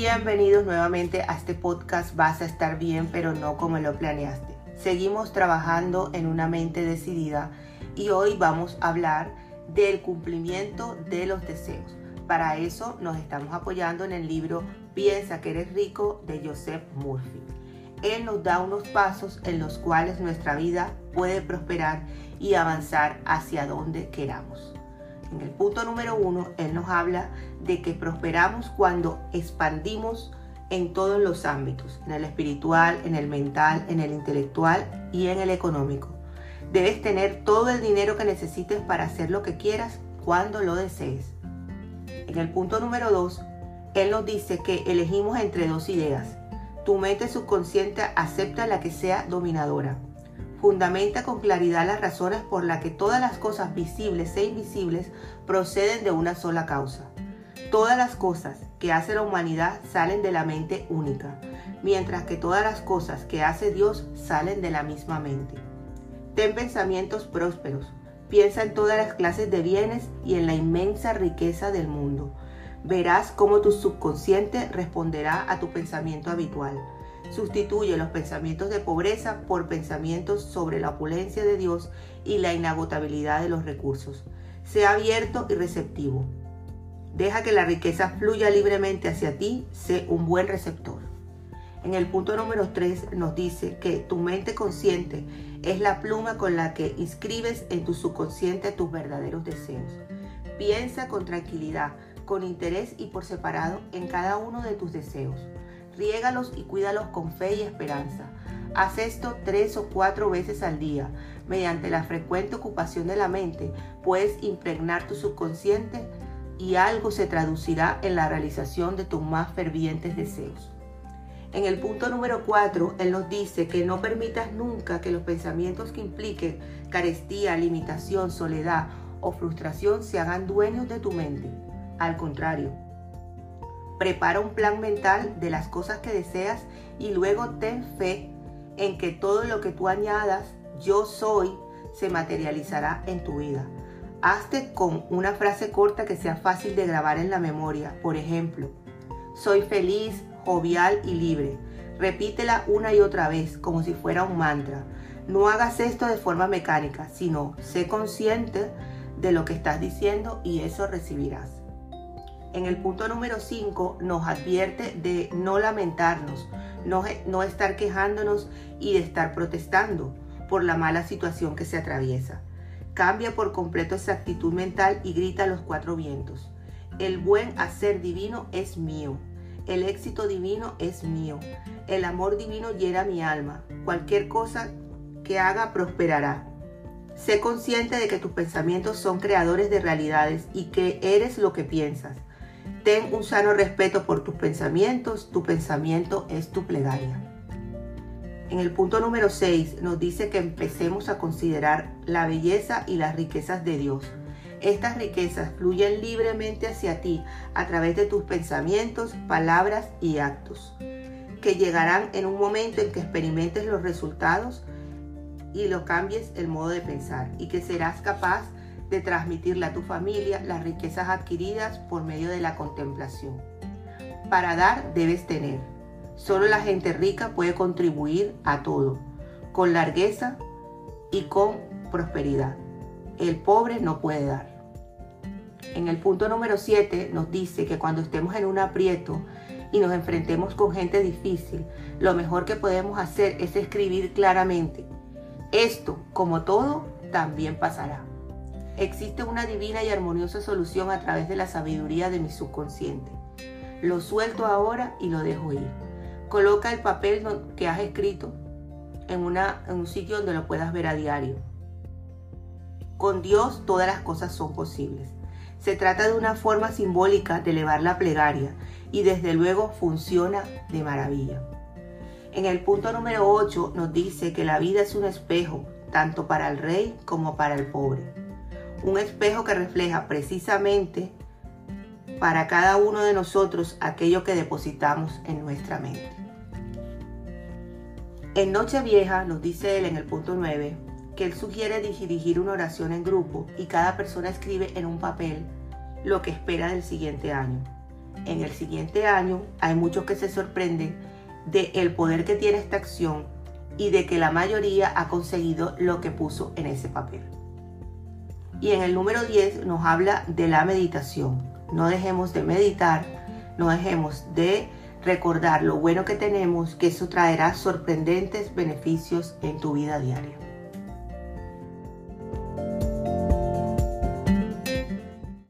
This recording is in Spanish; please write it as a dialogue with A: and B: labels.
A: Bienvenidos nuevamente a este podcast Vas a estar bien, pero no como lo planeaste. Seguimos trabajando en una mente decidida y hoy vamos a hablar del cumplimiento de los deseos. Para eso nos estamos apoyando en el libro Piensa que eres rico de Joseph Murphy. Él nos da unos pasos en los cuales nuestra vida puede prosperar y avanzar hacia donde queramos. En el punto número uno, Él nos habla de que prosperamos cuando expandimos en todos los ámbitos, en el espiritual, en el mental, en el intelectual y en el económico. Debes tener todo el dinero que necesites para hacer lo que quieras cuando lo desees. En el punto número dos, Él nos dice que elegimos entre dos ideas, tu mente subconsciente acepta la que sea dominadora. Fundamenta con claridad las razones por las que todas las cosas visibles e invisibles proceden de una sola causa. Todas las cosas que hace la humanidad salen de la mente única, mientras que todas las cosas que hace Dios salen de la misma mente. Ten pensamientos prósperos, piensa en todas las clases de bienes y en la inmensa riqueza del mundo verás cómo tu subconsciente responderá a tu pensamiento habitual. Sustituye los pensamientos de pobreza por pensamientos sobre la opulencia de Dios y la inagotabilidad de los recursos. Sea abierto y receptivo. Deja que la riqueza fluya libremente hacia ti, sé un buen receptor. En el punto número 3 nos dice que tu mente consciente es la pluma con la que inscribes en tu subconsciente tus verdaderos deseos. Piensa con tranquilidad, con interés y por separado en cada uno de tus deseos. Riégalos y cuídalos con fe y esperanza. Haz esto tres o cuatro veces al día. Mediante la frecuente ocupación de la mente, puedes impregnar tu subconsciente y algo se traducirá en la realización de tus más fervientes deseos. En el punto número 4, Él nos dice que no permitas nunca que los pensamientos que impliquen carestía, limitación, soledad o frustración se hagan dueños de tu mente. Al contrario, prepara un plan mental de las cosas que deseas y luego ten fe en que todo lo que tú añadas, yo soy, se materializará en tu vida. Hazte con una frase corta que sea fácil de grabar en la memoria. Por ejemplo, soy feliz, jovial y libre. Repítela una y otra vez como si fuera un mantra. No hagas esto de forma mecánica, sino sé consciente de lo que estás diciendo y eso recibirás en el punto número 5 nos advierte de no lamentarnos, no, no estar quejándonos y de estar protestando por la mala situación que se atraviesa. Cambia por completo esa actitud mental y grita a los cuatro vientos. El buen hacer divino es mío. El éxito divino es mío. El amor divino llena mi alma. Cualquier cosa que haga prosperará. Sé consciente de que tus pensamientos son creadores de realidades y que eres lo que piensas. Ten un sano respeto por tus pensamientos, tu pensamiento es tu plegaria. En el punto número 6 nos dice que empecemos a considerar la belleza y las riquezas de Dios. Estas riquezas fluyen libremente hacia ti a través de tus pensamientos, palabras y actos, que llegarán en un momento en que experimentes los resultados y lo cambies el modo de pensar y que serás capaz de transmitirle a tu familia las riquezas adquiridas por medio de la contemplación. Para dar debes tener. Solo la gente rica puede contribuir a todo, con largueza y con prosperidad. El pobre no puede dar. En el punto número 7 nos dice que cuando estemos en un aprieto y nos enfrentemos con gente difícil, lo mejor que podemos hacer es escribir claramente, esto, como todo, también pasará. Existe una divina y armoniosa solución a través de la sabiduría de mi subconsciente. Lo suelto ahora y lo dejo ir. Coloca el papel que has escrito en, un sitio donde lo puedas ver a diario. Con Dios todas las cosas son posibles. Se trata de una forma simbólica de elevar la plegaria y desde luego funciona de maravilla. En el punto número 8 nos dice que la vida es un espejo, tanto para el rey como para el pobre un espejo que refleja precisamente para cada uno de nosotros aquello que depositamos en nuestra mente. En Nochevieja nos dice él en el punto 9 que él sugiere dirigir una oración en grupo y cada persona escribe en un papel lo que espera del siguiente año. en el siguiente año hay muchos que se sorprenden de el poder que tiene esta acción y de que la mayoría ha conseguido lo que puso en ese papel. Y en el número 10 nos habla de la meditación. No dejemos de meditar, no dejemos de recordar lo bueno que tenemos, que eso traerá sorprendentes beneficios en tu vida diaria.